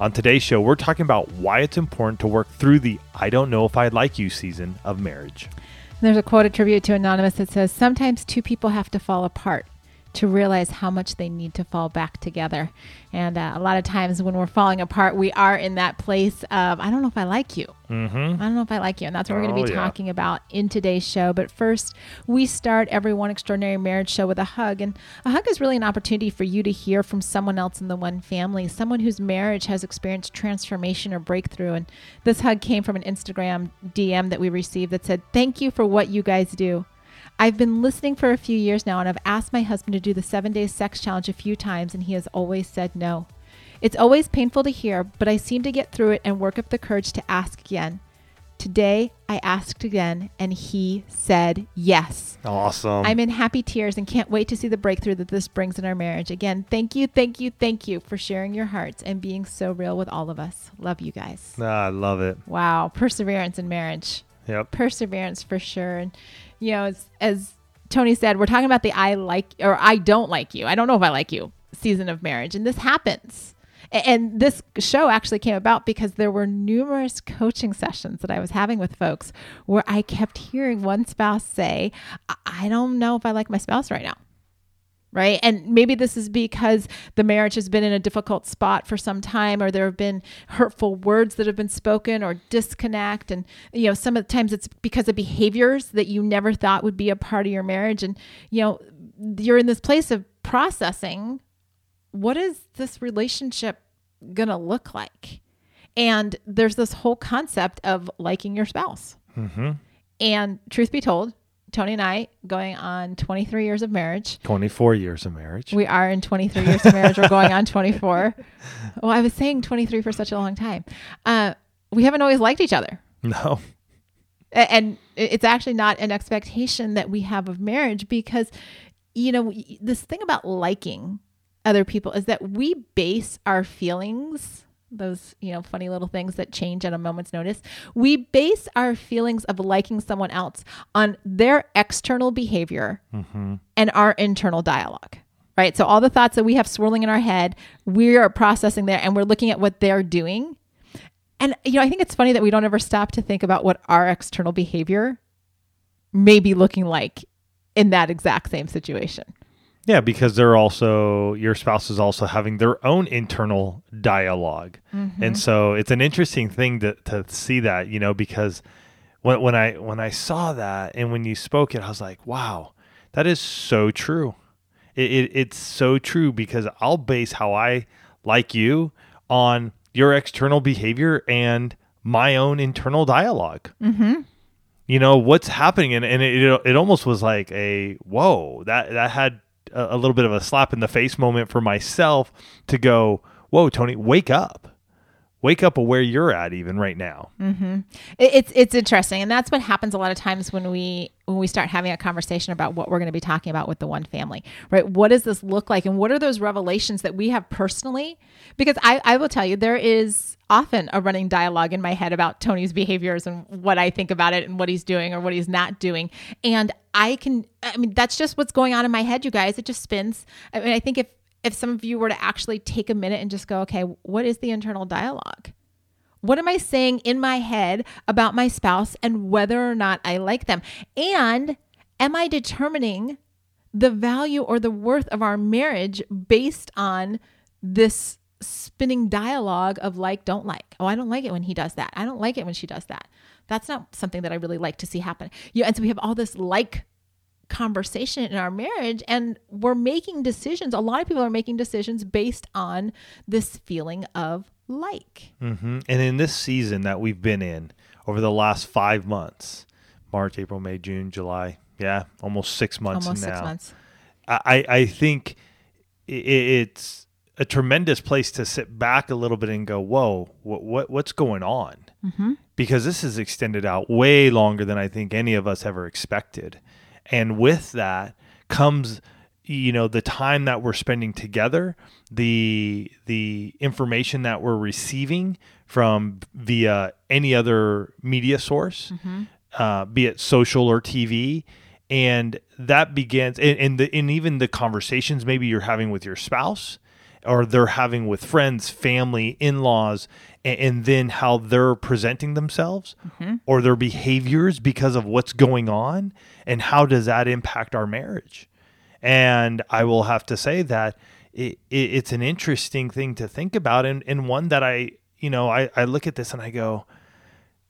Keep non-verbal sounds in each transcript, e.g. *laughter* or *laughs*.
On today's show, we're talking about why it's important to work through the I don't know if I like you season of marriage. There's a quote attributed to Anonymous that says, Sometimes two people have to fall apart to realize how much they need to fall back together. And uh, a lot of times when we're falling apart, we are in that place of, I don't know if I like you. Mm-hmm. I don't know if I like you. And that's what we're going Oh, to be yeah. talking about in today's show. But first, we start every One Extraordinary Marriage show with a hug. And a hug is really an opportunity for you to hear from someone else in the one family, someone whose marriage has experienced transformation or breakthrough. And this hug came from an Instagram DM that we received that said, Thank you for what you guys do. I've been listening for a few years now, and I've asked my husband to do the seven days sex challenge a few times, and he has always said no. It's always painful to hear, but I seem to get through it and work up the courage to ask again. Today, I asked again, and he said yes. Awesome. I'm in happy tears and can't wait to see the breakthrough that this brings in our marriage. Again, thank you, thank you, thank you for sharing your hearts and being so real with all of us. Love you guys. Ah, I love it. Wow, perseverance in marriage Yep. perseverance for sure. And you know, as as Tony said, we're talking about the I like or I don't like you. I don't know if I like you season of marriage, and this happens. And this show actually came about because there were numerous coaching sessions that I was having with folks where I kept hearing one spouse say, "I- I don't know if I like my spouse right now right? And maybe this is because the marriage has been in a difficult spot for some time, or there have been hurtful words that have been spoken, or disconnect. And, you know, some of the times it's because of behaviors that you never thought would be a part of your marriage. And, you know, you're in this place of processing what is this relationship going to look like? And there's this whole concept of liking your spouse. Mm-hmm. And truth be told, Tony and I, going on 23 years of marriage, 24 years of marriage. we are in 23 years of marriage. We're going on 24. *laughs* Well, I was saying 23 for such a long time. Uh, we haven't always liked each other. no. And it's actually not an expectation that we have of marriage because, you know, this thing about liking other people is that we base our feelings, those, you know, funny little things that change at a moment's notice, we base our feelings of liking someone else on their external behavior Mm-hmm. and our internal dialogue. Right. So all the thoughts that we have swirling in our head, we are processing there and we're looking at what they're doing. And you know, I think it's funny that we don't ever stop to think about what our external behavior may be looking like in that exact same situation. Yeah, because they're also your spouse is also having their own internal dialog and so it's an interesting thing to to see that you know because when when I when I saw that and when you spoke it, I was like, wow, that is so true. It, it it's so true because I'll base how I like you on your external behavior and my own internal dialogue Mm-hmm. you know what's happening and, and it, it almost was like a whoa that that had a, little bit of a slap in the face moment for myself to go whoa tony wake up wake up where you're at even right now Mm-hmm. It, it's it's interesting, and that's what happens a lot of times when we when we start having a conversation about what we're going to be talking about with the one family, right? What does this look like, and what are those revelations that we have personally? Because I I will tell you, there is often a running dialogue in my head about Tony's behaviors and what I think about it and what he's doing or what he's not doing, and I can I mean that's just what's going on in my head, you guys. It just spins. I mean, I think if if some of you were to actually take a minute and just go, okay, what is the internal dialogue? What am I saying in my head about my spouse and whether or not I like them? And am I determining the value or the worth of our marriage based on this spinning dialogue of like, don't like? Oh, I don't like it when he does that. I don't like it when she does that. That's not something that I really like to see happen. Yeah, and so we have all this like conversation in our marriage and we're making decisions. A lot of people are making decisions based on this feeling of like. Hmm and in this season that we've been in over the last five months march april may june july yeah almost six months almost now. six months. I, I think it's a tremendous place to sit back a little bit and go, "Whoa, what, what what's going on?" Mm-hmm. Because this is extended out way longer than I think any of us ever expected, and with that comes, you know, the time that we're spending together, the the information that we're receiving from via any other media source, mm-hmm. uh, be it social or TV, and that begins, and, and the and even the conversations maybe you're having with your spouse or they're having with friends, family, in laws, and, and, then how they're presenting themselves mm-hmm. or their behaviors because of what's going on, and how does that impact our marriage? And I will have to say that it, it, it's an interesting thing to think about, and, and one that I, you know, I, I look at this and I go,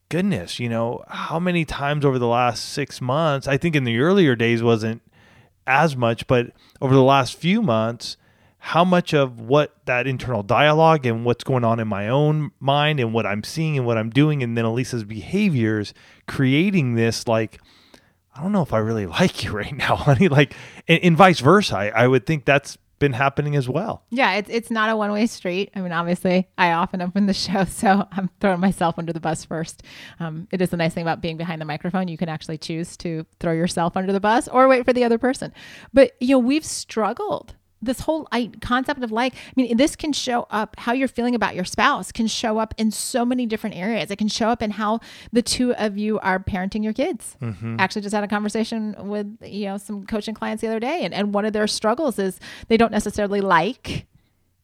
goodness, you know, how many times over the last six months, I think in the earlier days wasn't as much, but over the last few months, how much of what that internal dialogue and what's going on in my own mind and what I'm seeing and what I'm doing and then Alisa's behaviors creating this like I don't know if I really *laughs* like you right now, honey. Like, and, and vice versa. I, I would think that's been happening as well. Yeah, it's it's not a one way street. I mean, obviously, I often open the *laughs* show, so I'm throwing myself under the bus first. Um, it is the nice thing about being behind the microphone; you can actually choose to throw yourself under the bus or wait for the other person. But you know, we've struggled this whole I, concept of like i mean this can show up how you're feeling about your spouse can show up in so many different areas. It can show up in how the two of you are parenting your kids. Mm-hmm. actually just had a conversation with you know some coaching clients the other day and, and one of their struggles is they don't necessarily like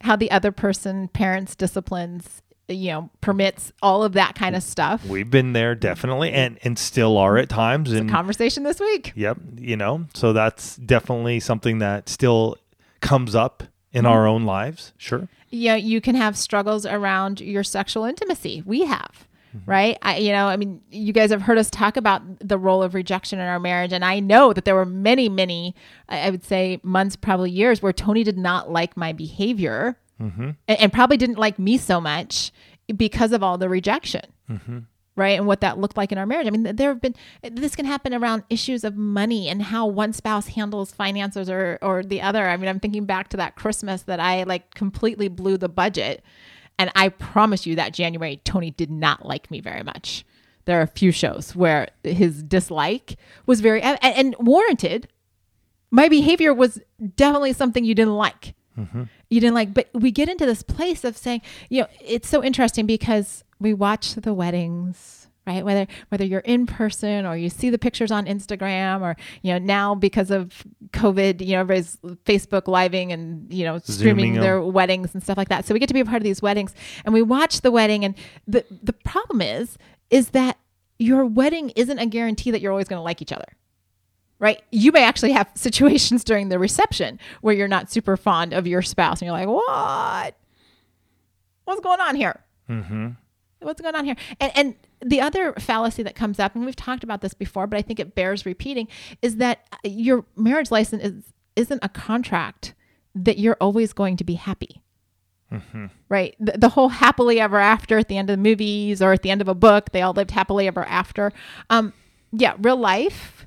how the other person parents disciplines you know permits all of that kind of stuff. We've been there definitely and and still are at times in conversation this week. Yep you know so that's definitely something that still comes up in mm-hmm. our own lives. Sure. Yeah, you can have struggles around your sexual intimacy. We have. Mm-hmm. Right. I, you know, I mean, you guys have heard us talk about the role of rejection in our marriage. And I know that there were many, many, I would say months, probably years where Tony did not like my behavior mm-hmm. and, and, probably didn't like me so much because of all the rejection. Mm-hmm right? And what that looked like in our marriage. I mean, there have been this can happen around issues of money and how one spouse handles finances or or the other. I mean, I'm thinking back to that Christmas that I like completely blew the budget. And I promise you that January Tony did not like me very much. There are a few shows where his dislike was very and, and warranted. My behavior was definitely something you didn't like. Mm-hmm. You didn't like, but we get into this place of saying, you know, it's so interesting because we watch the weddings right? Whether whether you're in person or you see the pictures on instagram or you know now because of covid you know everybody's facebook living and you know streaming their weddings and stuff like that. So we get to be a part of these weddings and we watch the wedding and the the problem is is that your wedding isn't a guarantee that you're always going to like each other right you may actually have *laughs* situations during the reception where you're not super fond of your spouse and you're like what what's going on here mm-hmm what's going on here? And and the other fallacy that comes up, and we've talked about this before, but I think it bears repeating, is that your marriage license is isn't a contract that you're always going to be happy. Mm-hmm. Right. The, the, whole happily ever after at the end of the movies or at the end of a book, they all lived happily ever after. Um, yeah, real life,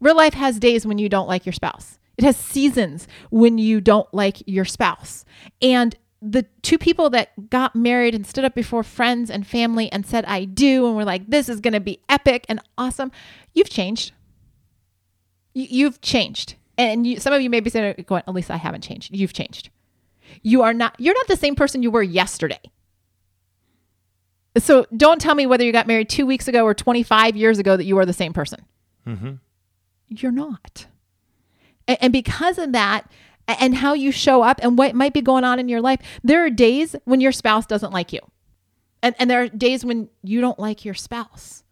real life has days when you don't like your spouse. It has seasons when you don't like your spouse. And the two people that got married and stood up before friends and family and said, I do, and we're like, this is going to be epic and awesome, you've changed. You, have changed. And you, some of you may be saying, going, at least I haven't changed. You've changed. You are not, you're not the same person you were yesterday. So don't tell me whether you got married two weeks ago or 25 years ago that you are the same person. Mm-hmm. You're not. And, and because of that, and how you show up and what might be going on in your life. There are days when your spouse doesn't like you. And, and there are days when you don't like your spouse.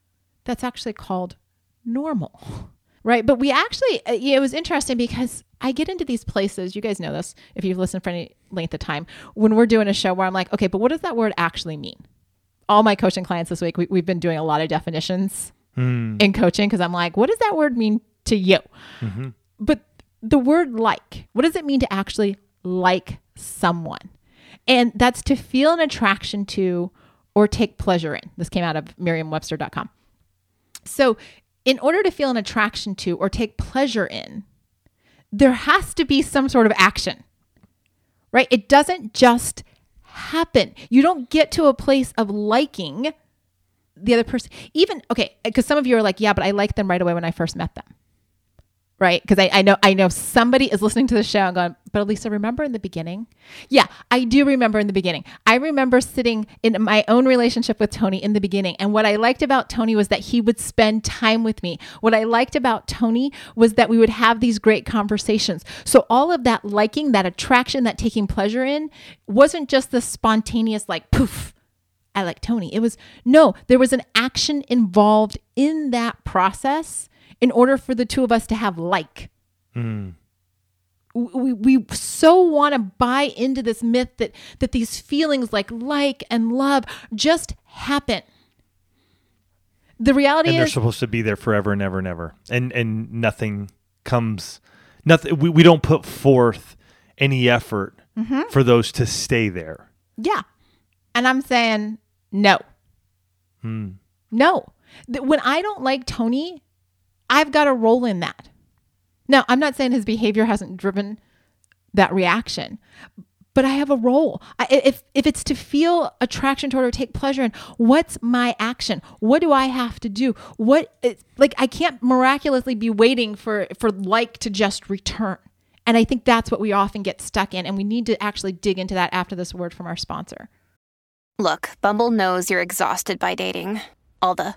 That's actually called normal, *laughs* right? But we actually, uh, it was interesting because I get into these places. You guys know this if you've listened for any length of time. When we're doing a show where I'm like, okay, but what does that word actually mean? All my coaching clients this week, we, have been doing a lot of definitions mm. in coaching because I'm like, what does that word mean to you? Mm-hmm. But the word like, what does it mean to actually like someone? And that's to feel an attraction to or take pleasure in. This came out of merriam-webster.com. So, in order to feel an attraction to or take pleasure in, there has to be some sort of action. right? It doesn't just happen. You don't get to a place of liking the other person. Even, okay, because some of you are like, yeah, but I liked them right away when I first met them right? Because I, I know I know somebody is listening to the show and going, but Alisa, remember in the beginning? Yeah, I do remember in the beginning. I remember sitting in my own relationship with Tony in the beginning. And what I liked about Tony was that he would spend time with me. What I liked about Tony was that we would have these great conversations. So all of that liking, that attraction, that taking pleasure in wasn't just the spontaneous like poof. I like Tony. It was no, there was an action involved in that process in order for the two of us to have like. Mm. We, we so want to buy into this myth that that these feelings like like and love just happen. The reality and is they're supposed to be there forever and ever and ever. And and nothing comes nothing we, we don't put forth any effort mm-hmm. for those to stay there. Yeah. And I'm saying no. Hmm. No. When I don't like Tony, I've got a role in that. Now, I'm not saying his behavior hasn't driven that reaction, but I have a role. I, if if it's to feel attraction toward or take pleasure in, what's my action? What do I have to do? What like I can't miraculously be waiting for for like to just return. And I think that's what we often get stuck in, and we need to actually dig into that after this word from our sponsor. Look, Bumble knows you're exhausted by dating. All the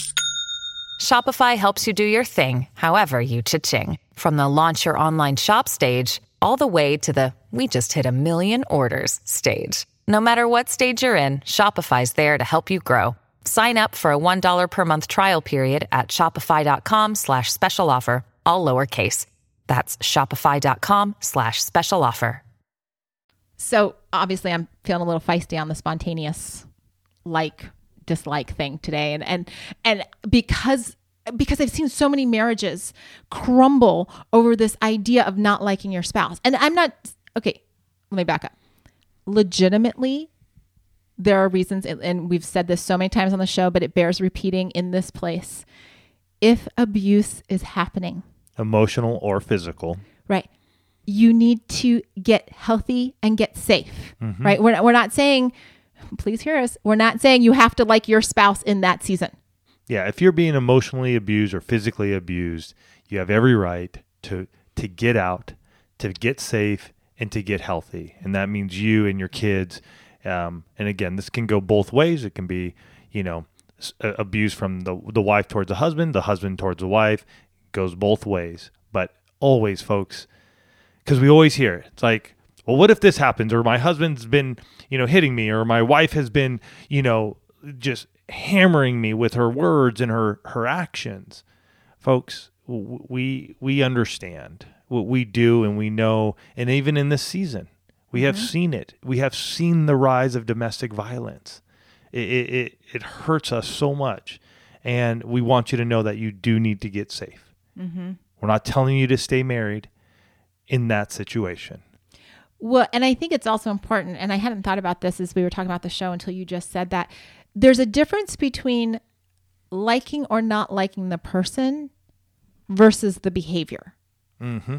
Shopify helps you do your thing, however you cha-ching. From the launch your online shop stage, all the way to the we just hit a million orders stage. No matter what stage you're in, Shopify's there to help you grow. Sign up for a $1 per month trial period at shopify.com slash special offer, all lowercase. That's shopify.com slash special offer. So obviously I'm feeling a little feisty on the spontaneous like dislike thing today and and and because because I've seen so many marriages crumble over this idea of not liking your spouse. And I'm not okay, let me back up. Legitimately there are reasons and we've said this so many times on the show but it bears repeating in this place. If abuse is happening, emotional or physical. Right you need to get healthy and get safe, mm-hmm. right? We're, we're not saying please hear us. We're not saying you have to like your spouse in that season. Yeah, if you're being emotionally abused or physically abused, you have every right to to get out, to get safe, and to get healthy. And that means you and your kids. Um, and again, this can go both ways. It can be, you know, abuse from the the wife towards the husband, the husband towards the wife. Goes both ways. But always, folks, because we always hear it. It's like, well, what if this happens? Or my husband's been, you know, hitting me, or my wife has been, you know, just hammering me with her words and her her actions. Folks, we we understand what we do and we know, and even in this season, we mm-hmm. have seen it. We have seen the rise of domestic violence. It, it it hurts us so much, and we want you to know that you do need to get safe. Mm-hmm. We're not telling you to stay married in that situation. Well, and I think it's also important, and I hadn't thought about this as we were talking about the show until you just said that there's a difference between liking or not liking the person versus the behavior. Mm-hmm.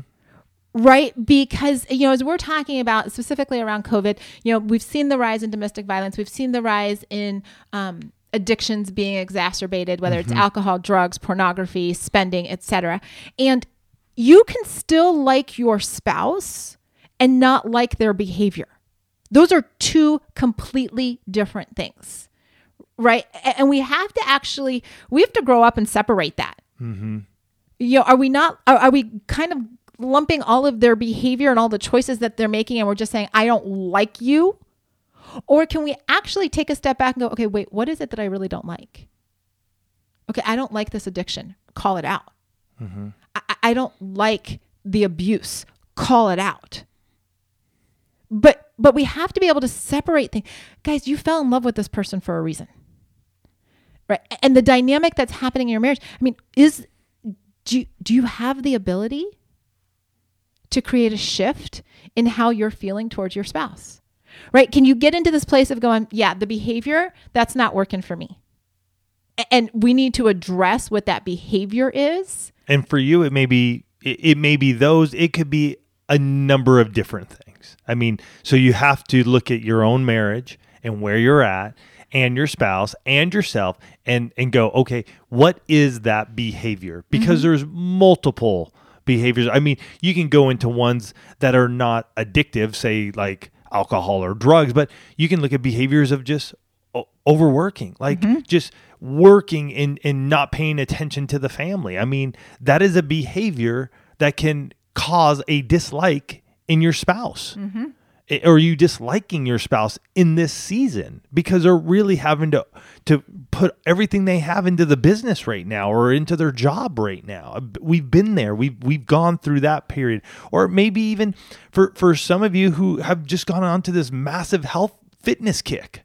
Right? Because, you know, as we're talking about specifically around COVID, you know, we've seen the rise in domestic violence, we've seen the rise in, um, addictions being exacerbated whether mm-hmm. it's alcohol drugs pornography spending etc and you can still like your spouse and not like their behavior. Those are two completely different things, right? And we have to actually, we have to grow up and separate that. Mm-hmm. You know, are we not, are, are we kind of lumping all of their behavior and all the choices that they're making and we're just saying, I don't like you? Or can we actually take a step back and go, okay, wait, what is it that I really don't like? Okay, I don't like this addiction. Call it out. Mm-hmm. I, I don't like the abuse. Call it out but but we have to be able to separate things. Guys, you fell in love with this person for a reason. Right? And the dynamic that's happening in your marriage, I mean, is do you, do you have the ability to create a shift in how you're feeling towards your spouse? Right? Can you get into this place of going, yeah, the behavior that's not working for me. And we need to address what that behavior is. And for you, it may be it may be those. It could be a number of different things. I mean, so you have to look at your own marriage and where you're at and your spouse and yourself and and go, okay, what is that behavior? Because Mm-hmm. there's multiple behaviors. I mean, you can go into ones that are not addictive, say like alcohol or drugs, but you can look at behaviors of just o- overworking, like Mm-hmm. just working and, and not paying attention to the family. I mean, that is a behavior that can cause a dislike in your spouse. Mm-hmm. Or you disliking your spouse in this season because they're really having to to put everything they have into the business right now or into their job right now. We've been there. We've we've gone through that period. Or maybe even for for some of you who have just gone on to this massive health fitness kick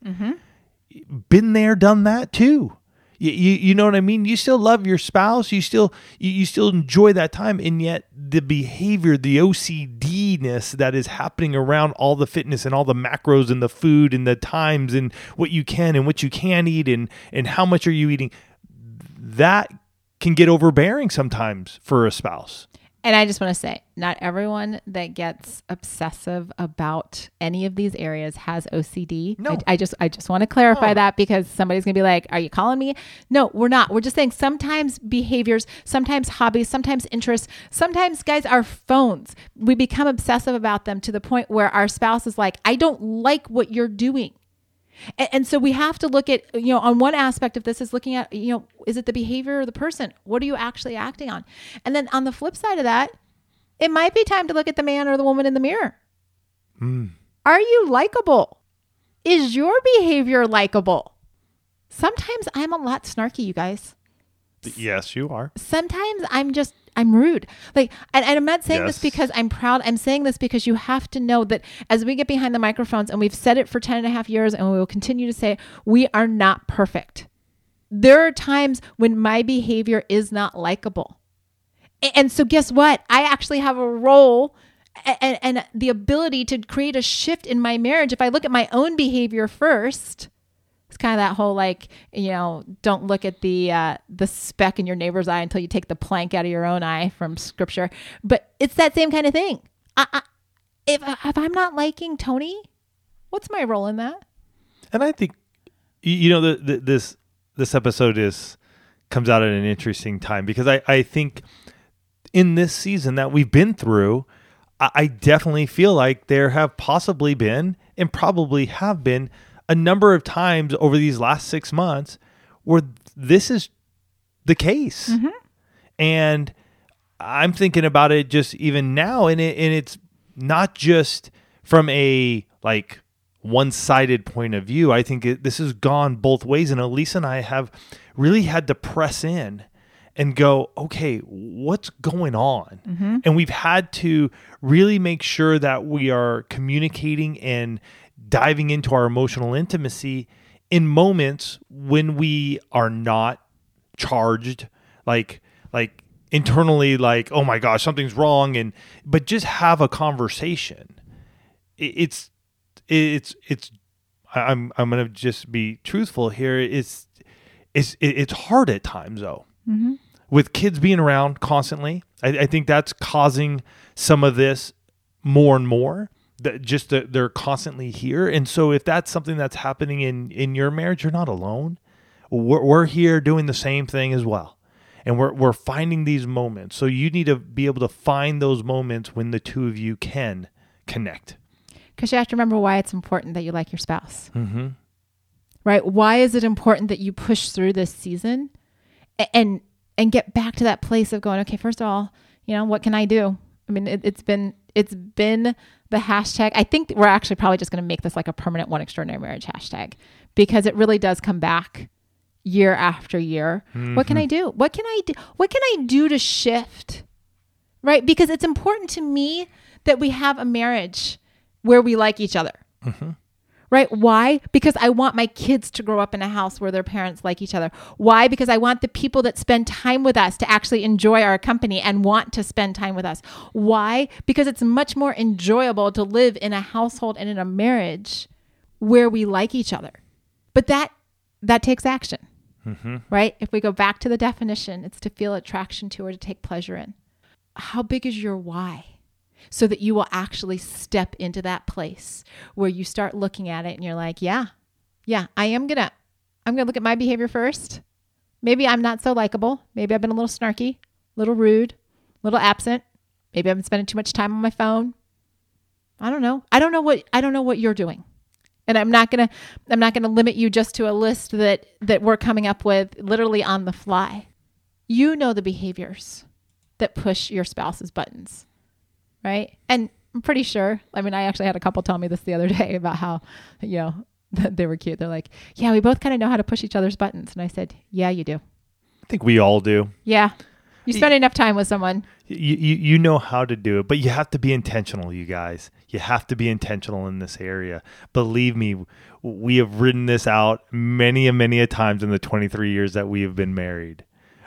been there, done that too. You, you, you know what I mean? You still love your spouse. You still you, you still enjoy that time, and yet the behavior, the OCDness that is happening around all the fitness and all the macros and the food and the times and what you can and what you can't eat and and how much are you eating, that can get overbearing sometimes for a spouse. And I just want to say, not everyone that gets obsessive about any of these areas has OCD. No. I, I just I just want to clarify that because somebody's gonna be like, "Are you calling me?" No, we're not. We're just saying sometimes behaviors, sometimes hobbies, sometimes interests, sometimes guys, our phones. We become obsessive about them to the point where our spouse is like, "I don't like what you're doing." And, and so we have to look at, you know, on one aspect of this is looking at, you know, is it the behavior of the person? What are you actually acting on? And then on the flip side of that, it might be time to look at the man or the woman in the mirror. Hmm. Are you likable? Is your behavior likable? Sometimes I'm a lot snarky, you guys. Yes, you are. Sometimes I'm just I'm rude. Like and, and I'm not saying this because I'm proud. I'm saying this because you have to know that as we get behind the microphones and we've said it for 10 and a half years and we will continue to say it, we are not perfect. There are times when my behavior is not likable. And so, guess what? I actually have a role and, and the ability to create a shift in my marriage. If I look at my own behavior first, it's kind of that whole like you know, don't look at the uh, the speck in your neighbor's eye until you take the plank out of your own eye from Scripture. But it's that same kind of thing. I, I, if if I'm not liking Tony, what's my role in that? And I think you know the, the, this this episode is comes out at an interesting time because I I think in this season that we've been through, I, I definitely feel like there have possibly been and probably have been a number of times over these last six months where this is the case, mm-hmm. and I'm thinking about it just even now, and it and it's not just from a like one-sided point of view. I think it, this has gone both ways, and Alisa and I have really had to press in and go, okay, what's going on? Mm-hmm. And we've had to really make sure that we are communicating and diving into our emotional intimacy in moments when we are not charged like like internally like oh my gosh something's wrong and but just have a conversation. It's it's it's i'm i'm gonna just be truthful here. It's it's it's hard at times though. Mm-hmm. With kids being around constantly I, I think that's causing some of this more and more that just that they're constantly here and so if that's something that's happening in in your marriage you're not alone we're, we're here doing the same thing as well and we're, we're finding these moments so you need to be able to find those moments when the two of you can connect Because you have to remember why it's important that you like your spouse. Mm-hmm. Right? Why is it important that you push through this season and and get back to that place of going, okay, first of all, you know, what can I do? I mean, it, it's been it's been the hashtag. I think we're actually probably just going to make this like a permanent one extraordinary marriage hashtag because it really does come back year after year. What can I mm-hmm. do? What can I do? What can I do to shift? Right? Because it's important to me that we have a marriage where we like each other. Mm-hmm. Right? Why? Because I want my kids to grow up in a house where their parents like each other. Why? Because I want the people that spend time with us to actually enjoy our company and want to spend time with us. Why? Because it's much more enjoyable to live in a household and in a marriage where we like each other. But that that takes action. Mm-hmm. Right? If we go back to the definition, it's to feel attraction to or to take pleasure in. How big is your why? So that you will actually step into that place where you start looking at it and you're like, yeah, yeah, I am gonna, I'm gonna look at my behavior first. Maybe I'm not so likable. Maybe I've been a little snarky, a little rude, a little absent. Maybe I've been spending too much time on my phone. I don't know. I don't know what I don't know what you're doing. And I'm not gonna I'm not gonna limit you just to a list that that we're coming up with literally on the fly. You know the behaviors that push your spouse's buttons right? And I'm pretty sure. I mean, I actually had a couple tell me this the other *laughs* day about how, you know, *laughs* they were cute. They're like, "Yeah, we both kind of know how to push each other's buttons." And I said, "Yeah, you do. I think we all do. Yeah, you spend enough time with someone. You, you you know how to do it, but you have to be intentional, you guys. You have to be intentional in this area. Believe me, we have written this out many and many a times in the 23 years that we have been married.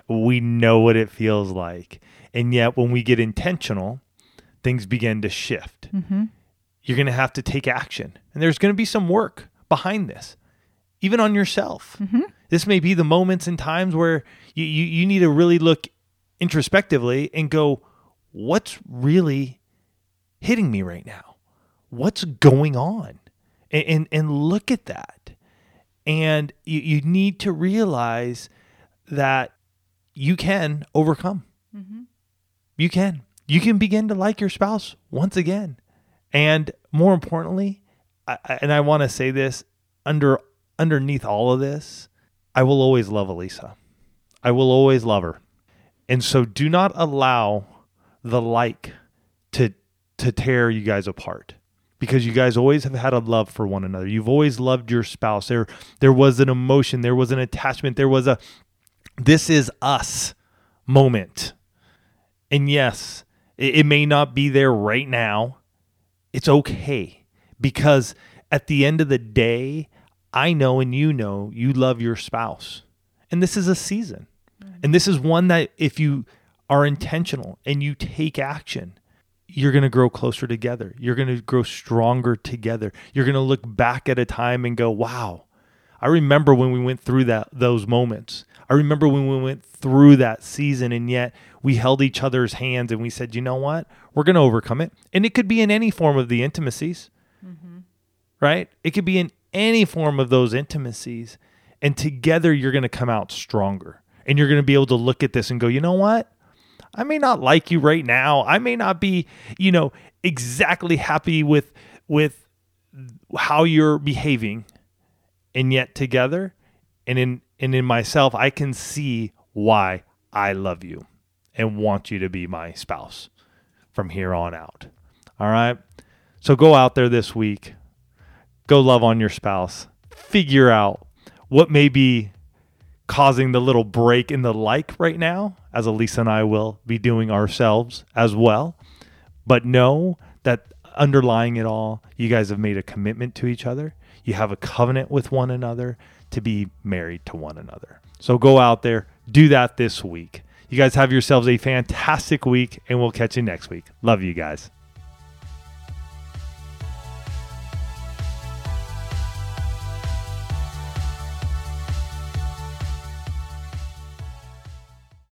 We know what it feels like. And yet when we get intentional, things begin to shift. Mm-hmm. You're going to have to take action. And there's going to be some work behind this, even on yourself. Mm-hmm. This may be the moments and times where you, you, you need to really look introspectively and go, what's really hitting me right now? What's going on? And, and, and look at that. And you, you need to realize that you can overcome. Mm-hmm. You can. You can begin to like your spouse once again. And more importantly, I, and I want to say this under underneath all of this, I will always love Alisa. I will always love her. And so do not allow the like to to tear you guys apart. Because you guys always have had a love for one another. You've always loved your spouse. There there was an emotion, there was an attachment, there was a this is us moment. And yes, it, it may not be there right now. It's okay because at the end of the day, I know and you know you love your spouse. And this is a season. And this is one that if you are intentional and you take action, you're going to grow closer together. You're going to grow stronger together. You're going to look back at a time and go, "Wow, I remember when we went through that those moments. I remember when we went through that season and yet we held each other's hands and we said, "You know what? We're going to overcome it." And it could be in any form of the intimacies. Mm-hmm. Right? It could be in any form of those intimacies. And together you're going to come out stronger. And you're going to be able to look at this and go, "You know what? I may not like you right now. I may not be, you know, exactly happy with with how you're behaving." And yet together and in and in myself I can see why I love you and want you to be my spouse from here on out. All right? So go out there this week. Go love on your spouse. Figure out what may be causing the little break in the like right now, as Alisa and I will be doing ourselves as well. But know that underlying it all, you guys have made a commitment to each other. You have a covenant with one another to be married to one another. So go out there, do that this week. You guys have yourselves a fantastic week, and we'll catch you next week. Love you guys.